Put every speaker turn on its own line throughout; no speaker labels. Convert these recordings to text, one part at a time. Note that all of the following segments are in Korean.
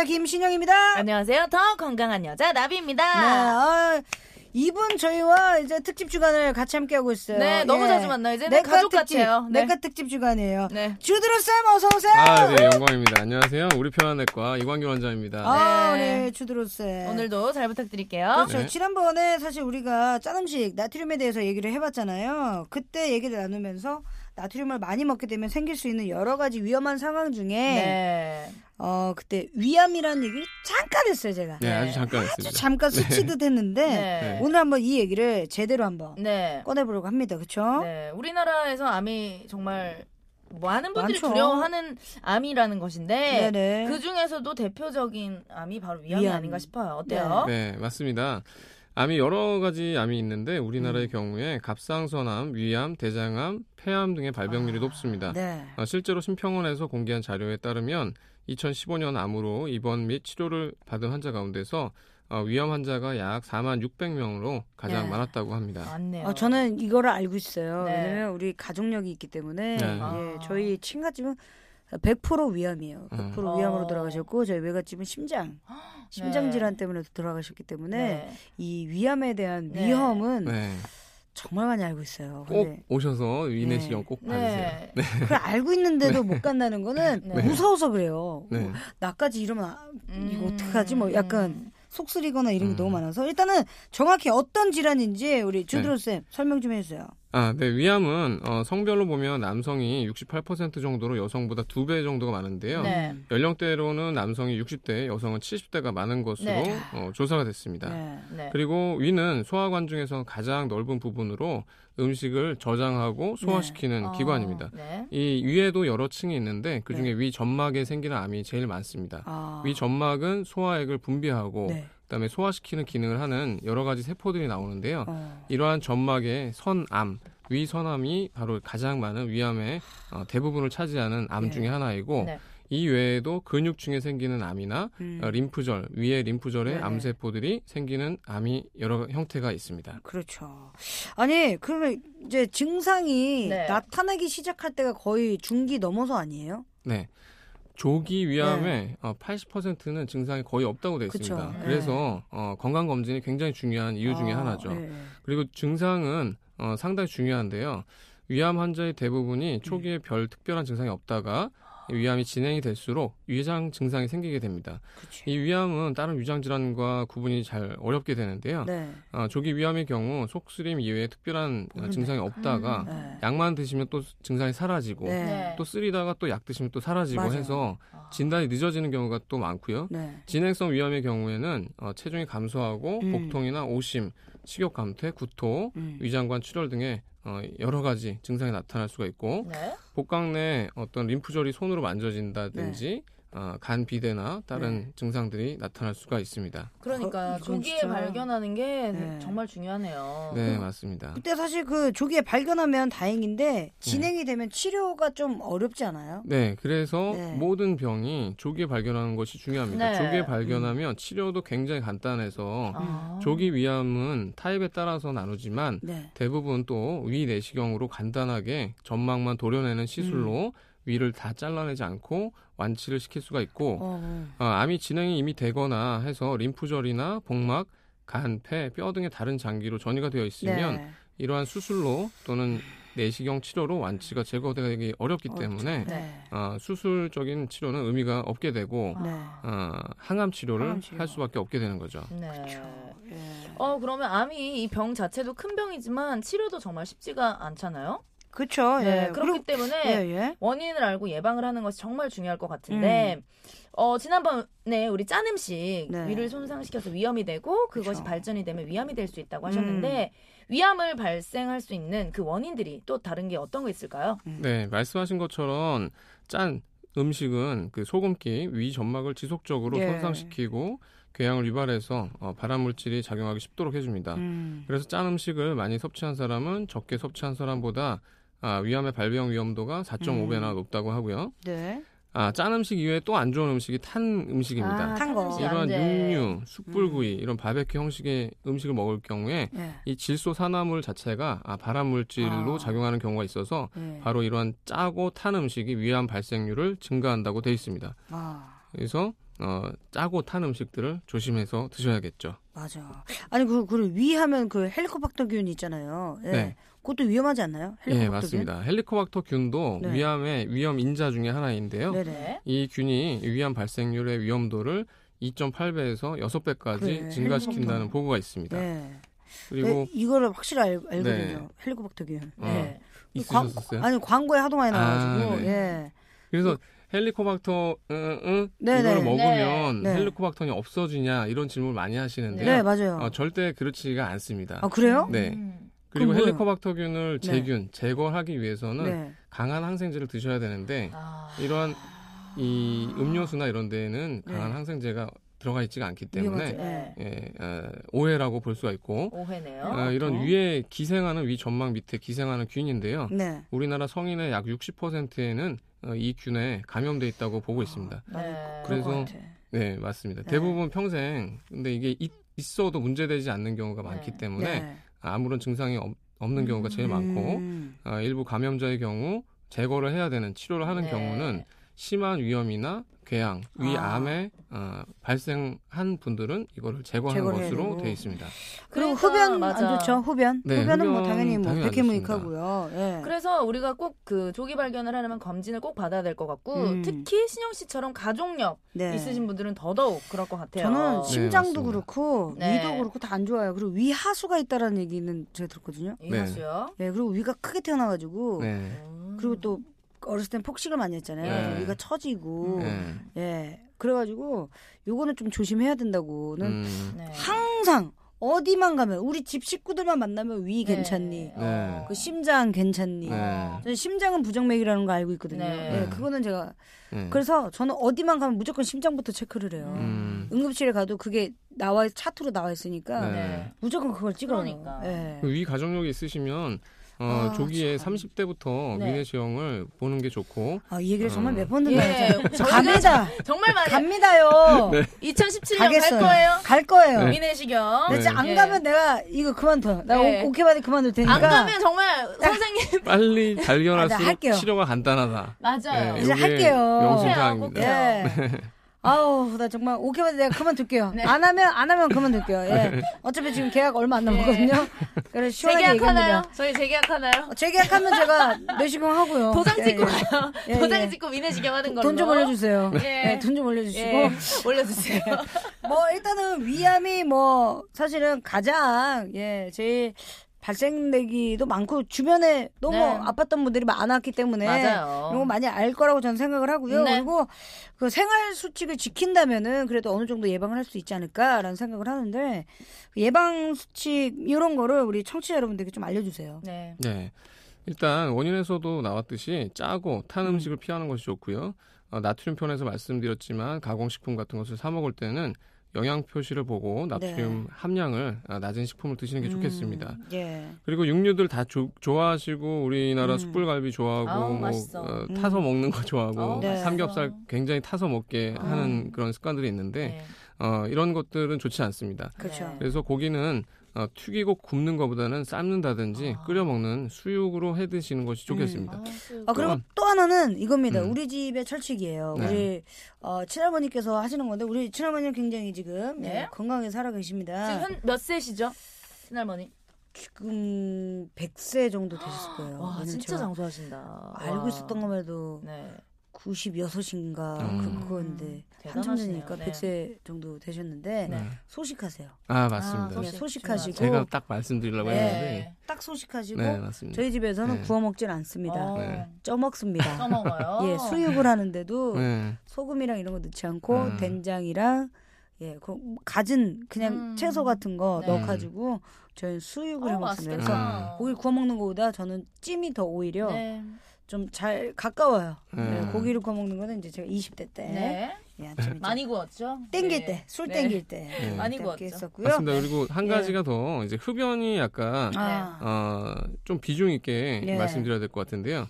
여자 김신영입니다
안녕하세요. 더 건강한 여자
네,
나비입니다.
아, 이분 저희와 이제 특집 주간을 같이 함께 하고 있어요.
네, 너무 자주 만나요. 이제는 가족
특집,
같아요. 네.
내과 특집 주간이에요.
네.
주드로 쌤 어서 오세요.
아, 네, 영광입니다. 안녕하세요. 우리 편안내과 이광규 원장입니다.
아,
네.
네, 주드로 쌤.
오늘도 잘 부탁드릴게요.
그렇죠.
네.
지난번에 사실 우리가 짠 음식 나트륨에 대해서 얘기를 해봤잖아요. 그때 얘기를 나누면서 나트륨을 많이 먹게 되면 생길 수 있는 여러 가지 위험한 상황 중에
네.
어 그때 위암이라는 얘기를 잠깐 했어요 제가.
네, 아주 잠깐
아주
했습니다.
잠깐 스치듯 했는데
네.
오늘 한번 이 얘기를 제대로 한번
네.
꺼내보려고 합니다. 그렇죠?
네. 우리나라에서 암이 정말 많은 분들이
많죠.
두려워하는 암이라는 것인데
네네.
그 중에서도 대표적인 암이 바로 위암이
위암.
아닌가 싶어요. 어때요?
네, 맞습니다. 암이 여러 가지 암이 있는데 우리나라의
음.
경우에 갑상선암, 위암, 대장암, 폐암 등의 발병률이
아,
높습니다.
네.
어, 실제로 심평원에서 공개한 자료에 따르면 2015년 암으로 입원 및 치료를 받은 환자 가운데서 어, 위암 환자가 약 4만 600명으로 가장
네.
많았다고 합니다.
맞네요.
어, 저는 이거를 알고 있어요.
네.
왜냐면 우리 가족력이 있기 때문에
네.
예,
아.
저희 친가 집은 100% 위암이에요. 100%
음.
위암으로
어.
돌아가셨고 저희 외갓집은 심장, 심장
네.
질환 때문에 돌아가셨기 때문에
네.
이 위암에 대한
네.
위험은
네,
정말 많이 알고 있어요.
꼭
근데
오셔서 위내시경 꼭 받으세요.
네.
그걸 알고 있는데도 못 간다는 거는
네.
무서워서 그래요.
네.
뭐 나까지 이러면 아, 이거
음.
어떡하지? 뭐 약간 속쓰리거나 이런 게
음.
너무 많아서 일단은 정확히 어떤 질환인지 우리 주드로
네.
쌤 설명 좀 해주세요.
아, 네. 위암은 어, 성별로 보면 남성이 68% 정도로 여성보다 2배 정도가 많은데요.
네.
연령대로는 남성이 60대, 여성은 70대가 많은 것으로
네.
어, 조사가 됐습니다.
네.
네.
그리고 위는 소화관 중에서 가장 넓은 부분으로 음식을 저장하고 소화시키는
어,
기관입니다.
네.
이 위에도 여러 층이 있는데 그 중에 위 점막에 생기는 암이 제일 많습니다.
아.
위 점막은 소화액을 분비하고
네.
그다음에 소화시키는 기능을 하는 여러 가지 세포들이 나오는데요.
어.
이러한 점막의 선암, 위선암이 바로 가장 많은 위암의 어, 대부분을 차지하는 암
네.
중에 하나이고
네.
이 외에도 근육층에 생기는 암이나
음.
어, 림프절, 위의 림프절의
네.
암세포들이 생기는 암이 여러 형태가 있습니다.
그렇죠. 아니 그러면 이제 증상이
네.
나타나기 시작할 때가 거의 중기 넘어서 아니에요?
네. 조기 위암의 어, 80%는 증상이 거의 없다고 되어
그쵸.
있습니다.
네.
그래서 어, 건강 검진이 굉장히 중요한 이유 중에
아,
하나죠.
네.
그리고 증상은 어, 상당히 중요한데요. 위암 환자의
음.
대부분이 초기에 별 특별한 증상이 없다가 위암이 진행이 될수록 위장 증상이 생기게 됩니다.
그치.
이 위암은 다른 위장 질환과 구분이 잘 어렵게 되는데요.
네.
어, 조기 위암의 경우 속쓰림 이외에 특별한 어,
모르네.
증상이 없다가
네.
약만 드시면 또 증상이 사라지고
네.
네.
또 쓰리다가 또 약 드시면 또 사라지고
맞아요.
해서
아.
진단이 늦어지는 경우가 또 많고요.
네.
진행성 위암의 경우에는 어, 체중이 감소하고
음.
복통이나 오심, 식욕 감퇴, 구토,
음.
위장관 출혈 등의 어, 여러 가지 증상이 나타날 수가 있고
네.
복강 내 어떤 림프절이 손으로 만져진다든지
네.
어, 간 비대나 다른 증상들이 나타날 수가 있습니다.
그러니까
어,
조기에
진짜-
발견하는 게
네.
정말 중요하네요.
네, 맞습니다.
그때 사실 그 조기에 발견하면 다행인데 진행이 되면 치료가 좀 어렵지 않아요?
네, 그래서
네.
모든 병이 조기에 발견하는 것이 중요합니다.
네.
조기에 발견하면 치료도 굉장히 간단해서
아.
조기 위암은 타입에 따라서 나누지만
네.
대부분 또 위 내시경으로 간단하게 점막만 도려내는 시술로
음.
위를 다 잘라내지 않고 완치를 시킬 수가 있고
어, 어.
어, 암이 진행이 이미 되거나 해서 림프절이나 복막, 간, 폐, 뼈 등의 다른 장기로 전이가 되어 있으면
네.
이러한 수술로 또는 내시경 치료로 완치가 제거되기 어렵기 때문에
네.
어, 수술적인 치료는 의미가 없게 되고
네.
어, 항암 치료를
항암 치료.
할 수밖에 없게 되는 거죠.
네.
예.
어 그러면 암이 이 병 자체도 큰 병이지만 치료도 정말 쉽지가 않잖아요.
그렇죠.
네.
예.
그렇기
그리고-
때문에
예, 예.
원인을 알고 예방을 하는 것이 정말 중요할 것 같은데
음.
어 지난번에 우리 짠 음식
네.
위를 손상시켜서 위험이 되고 그것이
그쵸.
발전이 되면 위암이 될수
음.
있다고 하셨는데 위암을 발생할 수 있는 그 원인들이 또 다른 게 어떤 거 있을까요?
네, 말씀하신 것처럼 짠 음식은 그 소금기 위 점막을 지속적으로
예.
손상시키고 궤양을 유발해서 어, 발암 물질이 작용하기 쉽도록 해줍니다.
음.
그래서 짠 음식을 많이 섭취한 사람은 적게 섭취한 사람보다 아, 위암의 발병 위험도가 4.5배나
음.
높다고 하고요.
네.
아, 짠 음식 이외에 또 안 좋은 음식이 탄 음식입니다.
아,
탄 거.
돼.
육류, 숯불구이 이런 바베큐 형식의 음식을 먹을 경우에
예.
이 질소 산화물 자체가 아, 발암 물질로
아.
작용하는 경우가 있어서
예.
바로 이러한 짜고 탄 음식이 위암 발생률을 증가한다고 돼 있습니다.
아.
그래서 어, 짜고 탄 음식들을 조심해서 드셔야겠죠.
맞아. 아니 그 그리고 위하면 그 헬리코박터균 있잖아요. 예.
네.
그것도 위험하지 않나요?
예,
헬리코박터균?
맞습니다. 헬리코박터 균도
네.
위암의 위험 인자 중에 하나인데요.
네네.
네.
이 균이 위암 발생률의 위험도를 2.8배에서 6배까지
그래,
증가시킨다는
헬리코박터.
보고가 있습니다.
네.
그리고
네, 이거를 확실히 알, 알거든요.
네.
헬리코박터균.
어,
네.
있으셨어요?
아니 광고에 하도 많이 나와가지고
아, 네.
예.
그래서 헬리코박터 응, 응,
네,
이거를
네.
먹으면
네.
헬리코박터는 없어지냐 이런 질문을 많이 하시는데요.
네 맞아요.
어, 절대 그렇지가 않습니다.
아 그래요?
네.
음.
그리고
뭐예요?
헬리코박터균을
네.
제균 제거하기 위해서는
네.
강한 항생제를 드셔야 되는데
아.
이러한 이 음료수나 이런 데에는
네.
강한 항생제가 들어가 있지가 않기 때문에.
네.
예, 어, 오해라고 볼 수가 있고
오해네요.
어, 이런
어.
위에 기생하는 위 점막 밑에 기생하는 균인데요.
네.
우리나라 성인의 약 60%에는 어, 이 균에 감염돼 있다고 보고 있습니다.
나도
네.
그래서. 네, 맞습니다.
네.
대부분 평생 근데 이게 있, 있어도 문제되지 않는 경우가 많기
네.
때문에
네.
아무런 증상이 없, 없는 경우가 제일 많고
음.
어, 일부 감염자의 경우 제거를 해야 되는 치료를 하는
네.
경우는 심한 위염이나 궤양, 위암에
아.
어, 발생한 분들은 이거를 제거하는 것으로. 되어 있습니다.
그리고
그러니까,
흡연
맞아.
안 좋죠. 흡연.
네,
흡연은 뭐
흡연
당연히 뭐
당연히 안
백해무익하고요. 예.
그래서 우리가 꼭 그 조기 발견을 하려면 검진을 꼭 받아야 될 것 같고
음.
특히 신영 씨처럼 가족력
네.
있으신 분들은 더더욱 그럴 것 같아요.
저는
네,
심장도
맞습니다.
그렇고
네.
위도 그렇고 다 안 좋아요. 그리고 위 하수가 있다라는 얘기는 제가 들었거든요.
이하수요.
네, 그리고 위가 크게 태어나가지고
네.
음.
그리고 또 어렸을 땐 폭식을 많이 했잖아요.
네.
위가 처지고
네.
예 그래가지고 요거는 좀 조심해야 된다고는
음,
네.
항상 어디만 가면 우리 집 식구들만 만나면 위
네.
괜찮니?
어.
그 심장 괜찮니?
네.
저는 심장은 부정맥이라는 거 알고 있거든요.
네.
예, 그거는 제가
네.
그래서 저는 어디만 가면 무조건 심장부터 체크를 해요.
음,
응급실에 가도 그게 나와 차트로 나와 있으니까
네.
네.
무조건 그걸 찍어요.
그러니까.
예.
그 위 가족력이 있으시면 어,
아,
조기에
참.
30대부터
네.
위내시경을 보는 게 좋고
아, 이 얘기를 정말
어.
몇번
예,
갑니다.
정말 많이
갑니다요.
네.
2017년 갈
가겠어요.
거예요.
갈 거예요.
네.
위내시경.
나 진짜 안
예.
가면 내가 이거 그만둬. 나
네.
오- 오케이 바디 그만둘 테니까.
안 가면 정말 선생님
빨리
아, 나
발견할수록
할게요.
치료가 간단하다.
맞아요.
이제
요게
할게요.
명심사항입니다.
해요,
예. 아우, 나 정말 오케이 바디 내가 그만둘게요.
네.
안 하면 안 하면 그만둘게요. 예. 어차피 지금 계약 얼마 안 남았거든요. 그래서 시원하게
재계약 하나요?
얘기합니다.
저희 재계약 하나요?
어, 재계약하면 제가 내시경 하고요.
도장
예,
찍고
예.
가요.
예,
도장
예.
찍고 미내시경 하는 걸로.
돈 좀 올려주세요.
예.
예, 돈좀 올려주시고.
예, 올려주세요.
뭐 일단은 위암이 뭐 사실은 가장 예 제일 발생되기도 많고 주변에 너무
네.
아팠던 분들이 많았기 때문에
맞아요.
이런 거 많이 알 거라고 저는 생각을 하고요.
네.
그리고 그 생활 수칙을 지킨다면은 그래도 어느 정도 예방을 할 수 있지 않을까라는 생각을 하는데 그 예방 수칙 이런 거를 우리 청취자 여러분들께 좀 알려주세요.
네.
네. 일단 원인에서도 나왔듯이 짜고 탄 음식을 피하는 것이 좋고요. 어, 나트륨 편에서 말씀드렸지만 가공식품 같은 것을 사 먹을 때는 영양 표시를 보고 나트륨
네.
함량을 아, 낮은 식품을 드시는 게 좋겠습니다.
음, 예.
그리고 육류들 다 조- 좋아하시고 우리나라
음.
숯불갈비 좋아하고
아우,
뭐.
어,
음.
타서 먹는 거 좋아하고
네.
삼겹살 굉장히 타서 먹게
음.
하는 그런 습관들이 있는데
네.
어, 이런 것들은 좋지 않습니다.
그렇죠.
네.
그래서 고기는 어, 튀기고 굽는 것보다는 삶는다든지
아.
끓여 먹는 수육으로 해 드시는 것이 좋겠습니다.
아, 수-
아 그리고
음.
또 하나는 이겁니다.
음.
우리 집의 철칙이에요.
네.
우리 어, 친할머니께서 하시는 건데 우리 친할머니는 굉장히 지금
네.
예, 건강하게 살아 계십니다.
지금 현, 몇 세시죠? 친할머니.
지금 100세 정도 되셨을 거예요.
와, 진짜 장수하신다.
알고
와.
있었던 것만 해도
네.
96인가
음.
그, 그건데 한참. 전이니까
네.
100세 정도 되셨는데
네.
소식하세요.
아 맞습니다.
아, 소식
소식하시고
제가 딱 말씀드리려고
네.
했는데
딱 소식하시고
네 맞습니다.
저희 집에서는
네.
구워 먹질 않습니다.
어,
네.
쪄 먹습니다.
써먹어요.
예, 수육을 하는데도
네.
소금이랑 이런 거 넣지 않고
음.
된장이랑 예, 그 갖은 그냥
음.
채소 같은 거
네.
넣어가지고 저희는 수육을 해
어,
먹습니다.
맛있겠다.
그래서 고기를 구워 먹는 것보다 저는 찜이 더 오히려
네.
좀 잘 가까워요. 네,
음.
고기를 구워 먹는 거는 이제 제가 20대 때
네.
예,
많이 구웠죠?
땡길
네.
때, 술
네.
땡길 때
네.
많이 구웠죠.
했었고요.
맞습니다. 그리고 한
예.
가지가 더 이제 흡연이 약간
아,
어, 좀 비중 있게
네.
말씀드려야 될 것 같은데요.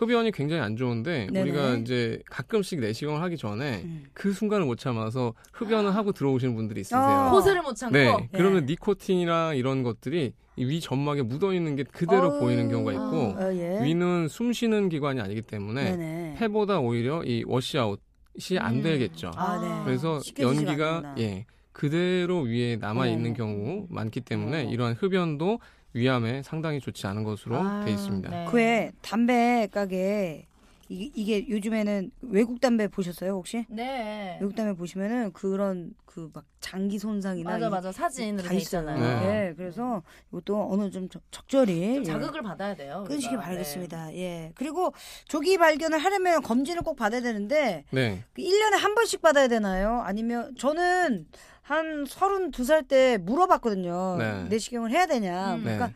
흡연이 굉장히 안 좋은데
네네.
우리가 이제 가끔씩 내시경을 하기 전에
음.
그 순간을 못 참아서 흡연을 하고 들어오시는 분들이 있으세요.
어.
고새를 못 참고.
네, 그러면 니코틴이랑 이런 것들이 이위 점막에 묻어 있는 게 그대로
어우.
보이는 경우가 있고
어, 예.
위는 숨 쉬는 기관이 아니기 때문에
네네.
폐보다 오히려 이 워시아웃이 안
음.
되겠죠.
아, 네.
그래서 연기가
않는구나.
예 그대로 위에 남아 있는
어.
경우 많기 때문에
어.
이러한 흡연도 위암에 상당히 좋지 않은 것으로
아,
돼 있습니다.
네.
그에 담배 가게 이게, 이게 요즘에는 외국 담배 보셨어요 혹시?
네.
외국 담배 보시면은 그런 그 막 장기 손상이나
맞아 맞아 사진으로 다돼
있잖아요.
네.
예, 그래서 이것도 어느 좀 적- 적절히
좀
예,
자극을 받아야 돼요.
끊으시기
우리가.
바라겠습니다. 예. 그리고 조기 발견을 하려면 검진을 꼭 받아야 되는데
네,
그 1년에 한 번씩 받아야 되나요? 아니면 저는 한 32살 때 물어봤거든요.
네.
내시경을 해야 되냐.
음.
그러니까
네.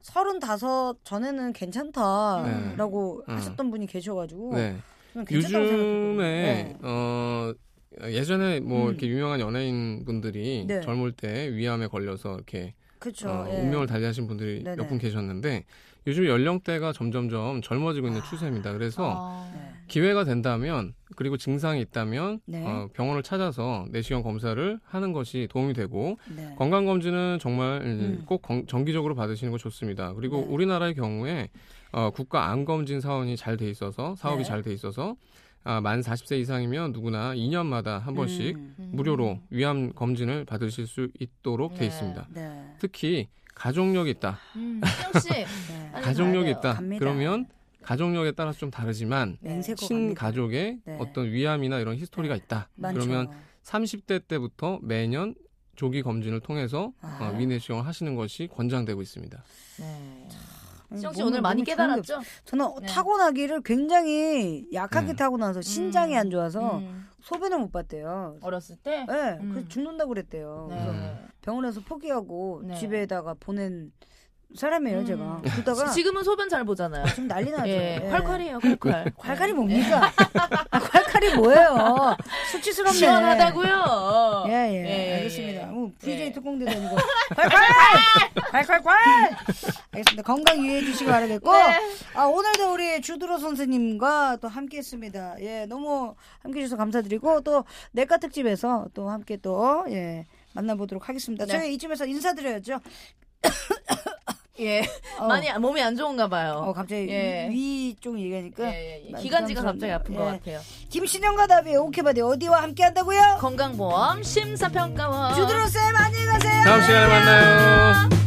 35 전에는 괜찮다라고
네. 음.
하셨던 분이 계셔가지고
네. 요즘에
생각했거든요.
어 예전에 뭐
음.
이렇게 유명한 연예인 분들이
네.
젊을 때 위암에 걸려서 이렇게
그렇죠.
어,
예.
운명을 달리하신 분들이
네네.
몇분 계셨는데 요즘 연령대가 점점점 젊어지고 있는 추세입니다. 그래서
아.
네.
기회가 된다면 그리고 증상이 있다면
네.
어, 병원을 찾아서 내시경 검사를 하는 것이 도움이 되고
네.
건강 검진은 정말
음.
꼭 건- 정기적으로 받으시는 거 좋습니다. 그리고
네.
우리나라의 경우에 어, 국가 암 검진 사원이 잘 돼 있어서 사업이
네.
잘돼 있어서 아, 만 40세 이상이면 누구나 2년마다 한 번씩
음.
무료로 위암 검진을 받으실 수 있도록 돼
네.
있습니다.
네.
특히 가족력이 있다.
음, 씨.
네.
가족력이. 있다.
갑니다.
그러면 가족력에 따라서 좀 다르지만
갑니다.
친가족의
네.
어떤 위암이나 이런 히스토리가 있다.
많죠.
그러면 30대 때부터 매년 조기 검진을 통해서
아.
어, 위내시경을 하시는 것이 권장되고 있습니다.
네. 시영 씨
몸을
오늘 많이 깨달았죠?
저는
네.
타고나기를 굉장히 약하게
네.
타고나서 신장이
음.
안 좋아서
음.
소변을 못 봤대요.
어렸을 때.
네,
음.
그래서 죽는다고 그랬대요.
네.
그래서 병원에서 포기하고
네.
집에다가 보낸 사람이에요,
음.
제가. 그러다가
지금은 소변 잘 보잖아요.
좀 난리 나죠.
예,
예.
콸콸이에요, 콸콸.
콸콸이 뭡니까? 아, 콸콸이 뭐예요? 수치스럽네.
시원하다고요.
예, 예,
예,
알겠습니다.
예.
뭐, VJ
예.
특공대도 아니고. 콸콸! 콸콸콸! 알겠습니다. 건강 유의해 주시기 바라겠고.
네.
아, 오늘도 우리 주드로 선생님과 또 함께 했습니다. 예, 너무 함께 해 주셔서 감사드리고, 또, 내과 특집에서 또 함께 또, 예, 만나보도록 하겠습니다.
네.
저희 이쯤에서 인사드려야죠.
예.
어.
많이 안- 몸이 안 좋은가 봐요.
어, 갑자기
예.
위쪽 얘기하니까.
예, 예, 예. 기관지가. 갑자기 아픈
예.
것 같아요.
김신영과 다비의 오케바디 어디와 함께 한다고요?
건강보험 심사평가원.
주드로 쌤, 안녕히 가세요.
다음 시간에 만나요.